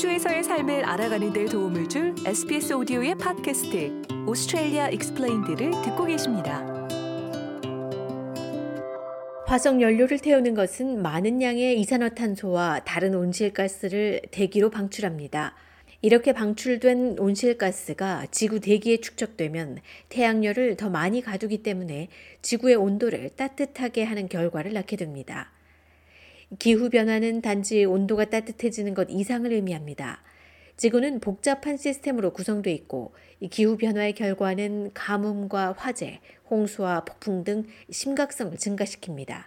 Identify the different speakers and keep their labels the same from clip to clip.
Speaker 1: 호주에서의 삶을 알아가는 데 도움을 줄 SBS 오디오의 팟캐스트 Australia Explained를 듣고 계십니다.
Speaker 2: 화석 연료를 태우는 것은 많은 양의 이산화탄소와 다른 온실가스를 대기로 방출합니다. 이렇게 방출된 온실가스가 지구 대기에 축적되면 태양열을 더 많이 가두기 때문에 지구의 온도를 따뜻하게 하는 결과를 낳게 됩니다. 기후변화는 단지 온도가 따뜻해지는 것 이상을 의미합니다. 지구는 복잡한 시스템으로 구성되어 있고 이 기후변화의 결과는 가뭄과 화재, 홍수와 폭풍 등 심각성을 증가시킵니다.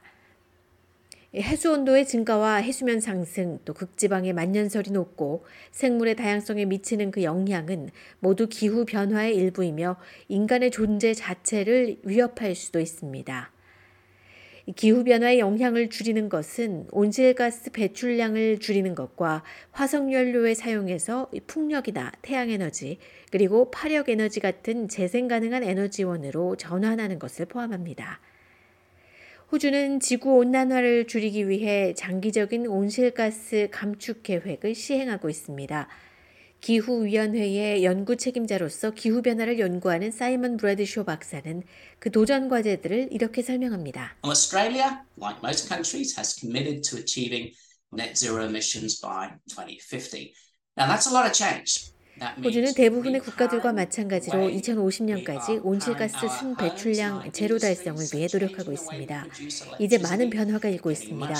Speaker 2: 해수 온도의 증가와 해수면 상승, 또 극지방의 만년설이 높고 생물의 다양성에 미치는 그 영향은 모두 기후 변화의 일부이며 인간의 존재 자체를 위협할 수도 있습니다. 기후변화의 영향을 줄이는 것은 온실가스 배출량을 줄이는 것과 화석연료의 사용에서 풍력이나 태양에너지 그리고 파력에너지 같은 재생 가능한 에너지원으로 전환하는 것을 포함합니다. 호주는 지구 온난화를 줄이기 위해 장기적인 온실가스 감축 계획을 시행하고 있습니다. 기후위원회의 연구 책임자로서 기후변화를 연구하는 사이먼 브래드쇼 박사는 그 도전 과제들을 이렇게 설명합니다.
Speaker 3: Australia, like most countries, has committed to achieving net zero emissions by 2050. Now that's a lot of change.
Speaker 2: 호주는 대부분의 국가들과 마찬가지로 2050년까지 온실가스 순 배출량 제로 달성을 위해 노력하고 있습니다. 이제 많은 변화가 일고 있습니다.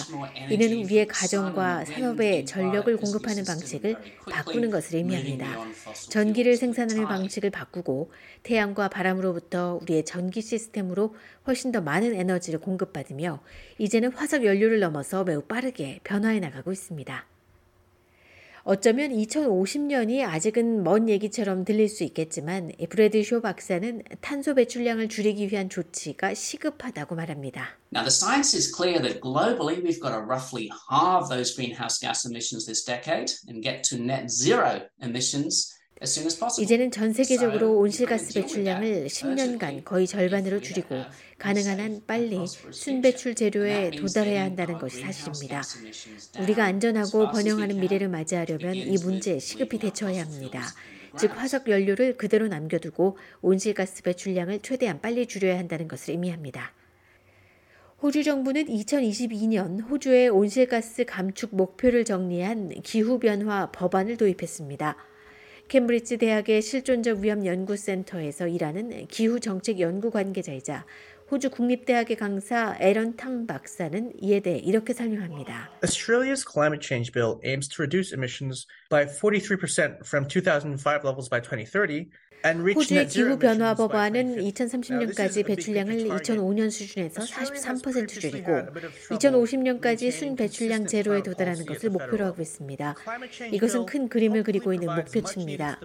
Speaker 2: 이는 우리의 가정과 산업에 전력을 공급하는 방식을 바꾸는 것을 의미합니다. 전기를 생산하는 방식을 바꾸고 태양과 바람으로부터 우리의 전기 시스템으로 훨씬 더 많은 에너지를 공급받으며 이제는 화석 연료를 넘어서 매우 빠르게 변화해 나가고 있습니다. 어쩌면 2050년이 아직은 먼 얘기처럼 들릴 수 있겠지만 브래드 쇼 박사는 탄소 배출량을 줄이기 위한 조치가 시급하다고 말합니다.
Speaker 3: Now the science is clear that globally we've got to roughly halve those greenhouse gas emissions this decade and get to net zero emissions
Speaker 2: 이제는 전 세계적으로 온실가스 배출량을 10년간 거의 절반으로 줄이고 가능한 한 빨리 순배출 재료에 도달해야 한다는 것이 사실입니다. 우리가 안전하고 번영하는 미래를 맞이하려면 이 문제에 시급히 대처해야 합니다. 즉 화석 연료를 그대로 남겨두고 온실가스 배출량을 최대한 빨리 줄여야 한다는 것을 의미합니다. 호주 정부는 2022년 호주의 온실가스 감축 목표를 정리한 기후변화 법안을 도입했습니다. 캠브리지 대학의 실존적 위험 연구센터에서 일하는 기후 정책 연구 관계자이자 호주 국립대학의 강사 에런 탕 박사는 이에 대해 이렇게 설명합니다.
Speaker 4: Australia's climate change bill aims to reduce emissions by 43% from 2005 levels by 2030
Speaker 2: 호주의 기후변화 법안은 2030년까지 배출량을 2005년 수준에서 43% 줄이고 2050년까지 순 배출량 제로에 도달하는 것을 목표로 하고 있습니다. 이것은 큰 그림을 그리고 있는 목표치입니다.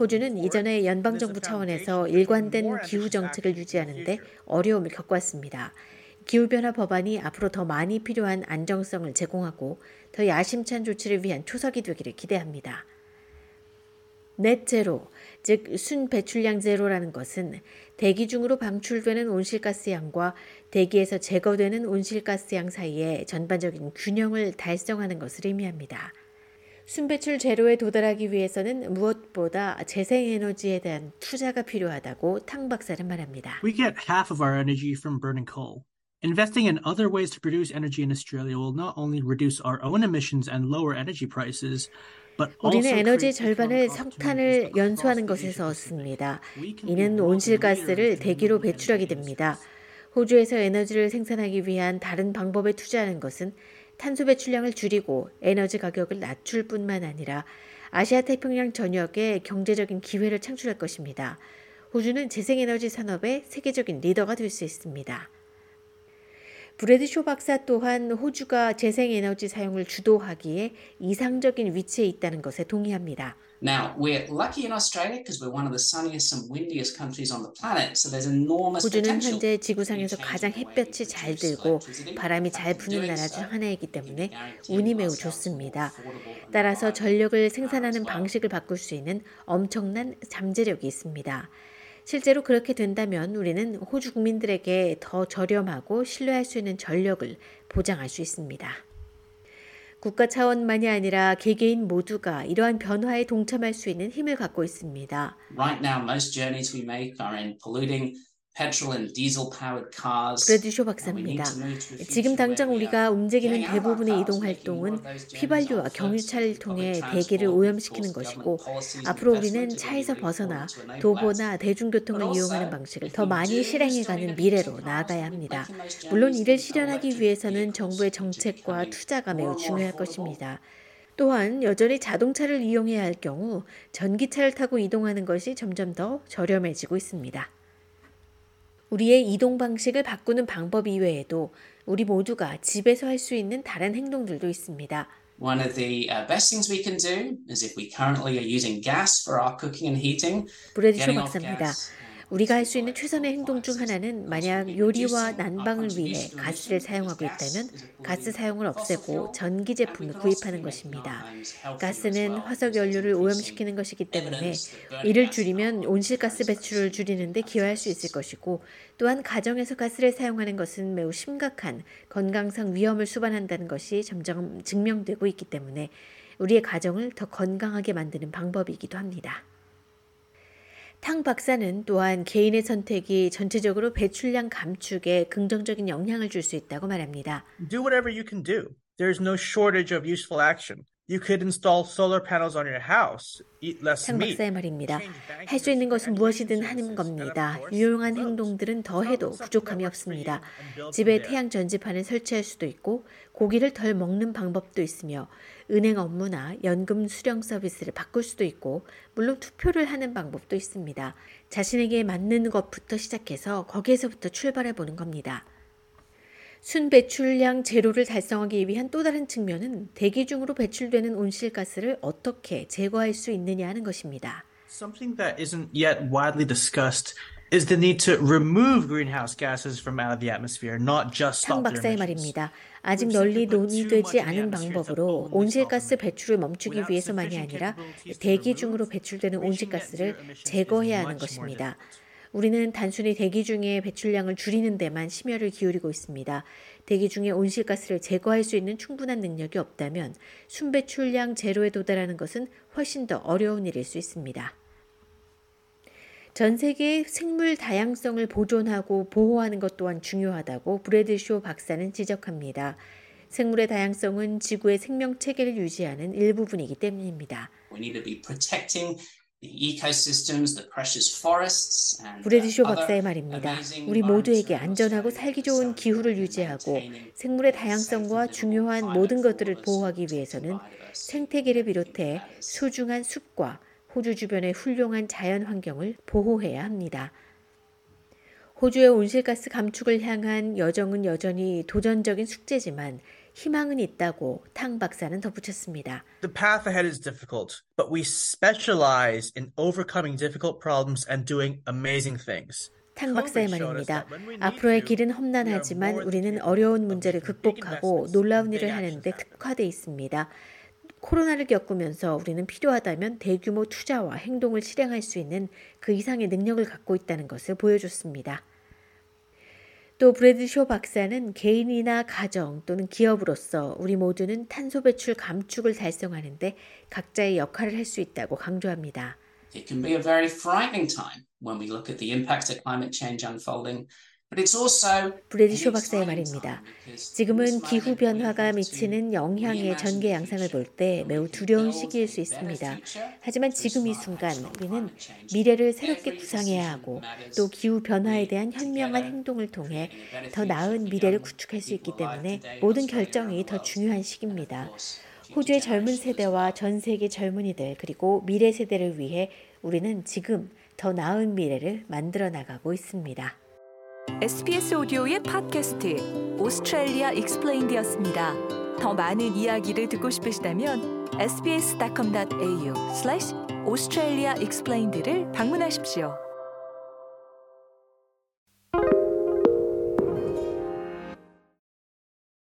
Speaker 2: 호주는 이전에 연방정부 차원에서 일관된 기후 정책을 유지하는데 어려움을 겪어왔습니다. 기후변화 법안이 앞으로 더 많이 필요한 안정성을 제공하고 더 야심찬 조치를 위한 초석이 되기를 기대합니다. 넷제로, 즉 순배출량 제로라는 것은 대기 중으로 방출되는 온실가스 양과 대기에서 제거되는 온실가스 양 사이의 전반적인 균형을 달성하는 것을 의미합니다. 순배출 제로에 도달하기 위해서는 무엇보다 재생 에너지에 대한 투자가 필요하다고 탕 박사는 말합니다.
Speaker 5: We get half of our energy from burning coal. Investing in other ways to produce energy in Australia will not only reduce our own emissions and lower energy prices,
Speaker 2: 우리는 에너지 절반을 석탄을 연소하는 것에서 얻습니다. 이는 온실가스를 대기로 배출하게 됩니다. 호주에서 에너지를 생산하기 위한 다른 방법에 투자하는 것은 탄소 배출량을 줄이고 에너지 가격을 낮출 뿐만 아니라 아시아 태평양 전역에 경제적인 기회를 창출할 것입니다. 호주는 재생에너지 산업의 세계적인 리더가 될 수 있습니다. 브래드쇼 박사 또한 호주가 재생에너지 사용을 주도하기에 이상적인 위치에 있다는 것에 동의합니다.
Speaker 3: Now, we're lucky in Australia because we're one of the sunniest and windiest countries on the planet, so there's enormous
Speaker 2: 호주는. 현재 지구상에서 가장 햇볕이 잘 들고 바람이 잘 부는 나라 중 하나이기 때문에 운이 매우 좋습니다. 따라서 전력을 생산하는 방식을 바꿀 수 있는 엄청난 잠재력이 있습니다. 실제로 그렇게 된다면 우리는 호주 국민들에게 더 저렴하고 신뢰할 수 있는 전력을 보장할 수 있습니다. 국가 차원만이 아니라 개개인 모두가 이러한 변화에 동참할 수 있는 힘을 갖고 있습니다.
Speaker 3: Right now, most journeys we make are in polluting need
Speaker 2: 박사입니다. 지금 당장 우리가 움직이는 대부분의 이동 활동은 휘발유와 경유차를 통해 대기를 오염시키는 것이고 앞으로 우리는 차에서 벗어나 도보나. 대중교통을 이용하는 방식을 더 많이 실행해가는 미래로 나아가야 합니다. 물론 이를 실현하기 위해서는 정부의 정책과 투자가 매우 중요할. 것입니다. 또한 여전히 자동차를 이용해야 할 경우 전기차를 타고 이동하는 것이 점점 더 저렴해지고 있습니다. 우리의 이동 방식을 바꾸는 방법 이외에도 우리 모두가 집에서 할 수 있는 다른 행동들도 있습니다.
Speaker 3: One of the uh, best things we can do is if we currently are using gas for our cooking and heating, off
Speaker 2: 박사입니다.
Speaker 3: gas.
Speaker 2: 우리가 할 수 있는 최선의 행동 중. 하나는 만약 요리와 난방을 위해 가스를 사용하고 있다면 가스 사용을 없애고 전기 제품을 구입하는 것입니다. 가스는 화석 연료를 오염시키는 것이기 때문에 이를 줄이면 온실가스 배출을 줄이는 데 기여할 수 있을. 것이고 또한 가정에서 가스를 사용하는 것은 매우 심각한 건강상 위험을 수반한다는 것이 점점 증명되고 있기 때문에 우리의 가정을 더 건강하게 만드는 방법이기도 합니다. 탕 박사는 또한 개인의 선택이 전체적으로 배출량 감축에 긍정적인 영향을 줄 수 있다고 말합니다.
Speaker 4: Do whatever you can do. There's no shortage of useful action. You could install solar panels on your house, eat less
Speaker 2: 탕
Speaker 4: meat.
Speaker 2: 박사의 말입니다. 할 수 있는 것은 무엇이든 하는 겁니다. 유용한 행동들은 더 해도 부족함이 없습니다. 집에 태양 전지판을 설치할 수도 있고 고기를 덜 먹는 방법도 있으며 은행 업무나 연금 수령 서비스를 바꿀 수도 있고 물론 투표를 하는 방법도 있습니다. 자신에게 맞는 것부터 시작해서 거기에서부터 출발해 보는 겁니다. 순배출량 제로를 달성하기 위한 또 다른 측면은 대기 중으로 배출되는 온실가스를 어떻게 제거할 수 있느냐 하는 것입니다.
Speaker 5: Something that isn't yet widely discussed is the need to remove greenhouse gases from out of the atmosphere, not just
Speaker 2: 탕
Speaker 5: stop their
Speaker 2: 박사의
Speaker 5: emissions.
Speaker 2: 말입니다. 아직 널리 논의되지 않은 방법으로 온실가스 배출을 멈추기 위해서만이 아니라 대기 중으로 배출되는 온실가스를 제거해야 하는 것입니다. 우리는 단순히 대기 중의 배출량을 줄이는 데만 심혈을 기울이고 있습니다. 대기 중의 온실가스를 제거할 수 있는 충분한 능력이 없다면 순배출량 제로에 도달하는 것은 훨씬 더 어려운 일일 수 있습니다. 전 세계의 생물 다양성을 보존하고 보호하는 것 또한 중요하다고 브래드쇼 박사는 지적합니다. 생물의 다양성은 지구의 생명 체계를 유지하는 일부분이기 때문입니다.
Speaker 3: We need to be protecting the ecosystems, the precious forests, and
Speaker 2: 브래드쇼
Speaker 3: other
Speaker 2: 박사의 말입니다. 우리 모두에게 안전하고 살기. 좋은 기후를 유지하고 생물의 다양성과 중요한 모든 것들을 보호하기 위해서는. 생태계를 비롯해. 소중한 숲과 호주 주변의 훌륭한 자연 환경을 보호해야 합니다. 호주의 온실가스 감축을 향한 여정은 여전히 도전적인 숙제지만 희망은 있다고 탕 박사는 덧붙였습니다.
Speaker 4: The path ahead is difficult, but we specialize in overcoming difficult problems and doing amazing things.
Speaker 2: 탕 박사의 말입니다. 앞으로의 길은 험난하지만 우리는 어려운 문제를 극복하고 놀라운 일을 하는데. 특화돼 있습니다. 코로나를 겪으면서 우리는 필요하다면 대규모 투자와 행동을 실행할 수 있는 그 이상의 능력을 갖고 있다는 것을 보여줬습니다. 또 브래드쇼 박사는 개인이나 가정 또는 기업으로서 우리 모두는 탄소 배출 감축을 달성하는데 각자의 역할을 할 수 있다고 강조합니다.
Speaker 3: It can be a very frightening time when we look at the impacts of climate change unfolding,
Speaker 2: 브래디쇼
Speaker 3: an
Speaker 2: 박사의 말입니다. 지금은 기후 변화가 미치는 영향의 전개 양상을 볼 때 매우 두려운 시기일 수 있습니다. 하지만 지금 이 순간 우리는. 미래를 새롭게 구상해야 하고. 또 기후 변화에 대한 현명한 행동을 통해 더 나은 미래를 구축할 수 있기 때문에 모든 결정이 더. 중요한 시기입니다. 호주의 젊은 세대와. 전 세계 젊은이들 그리고 미래 세대를 위해 우리는 지금 더 나은 미래를 만들어 나가고 있습니다.
Speaker 1: SBS 오디오의 팟캐스트 Australia Explained였습니다. 더 많은 이야기를 듣고 싶으시다면 sbs.com.au/australia explained를 방문하십시오.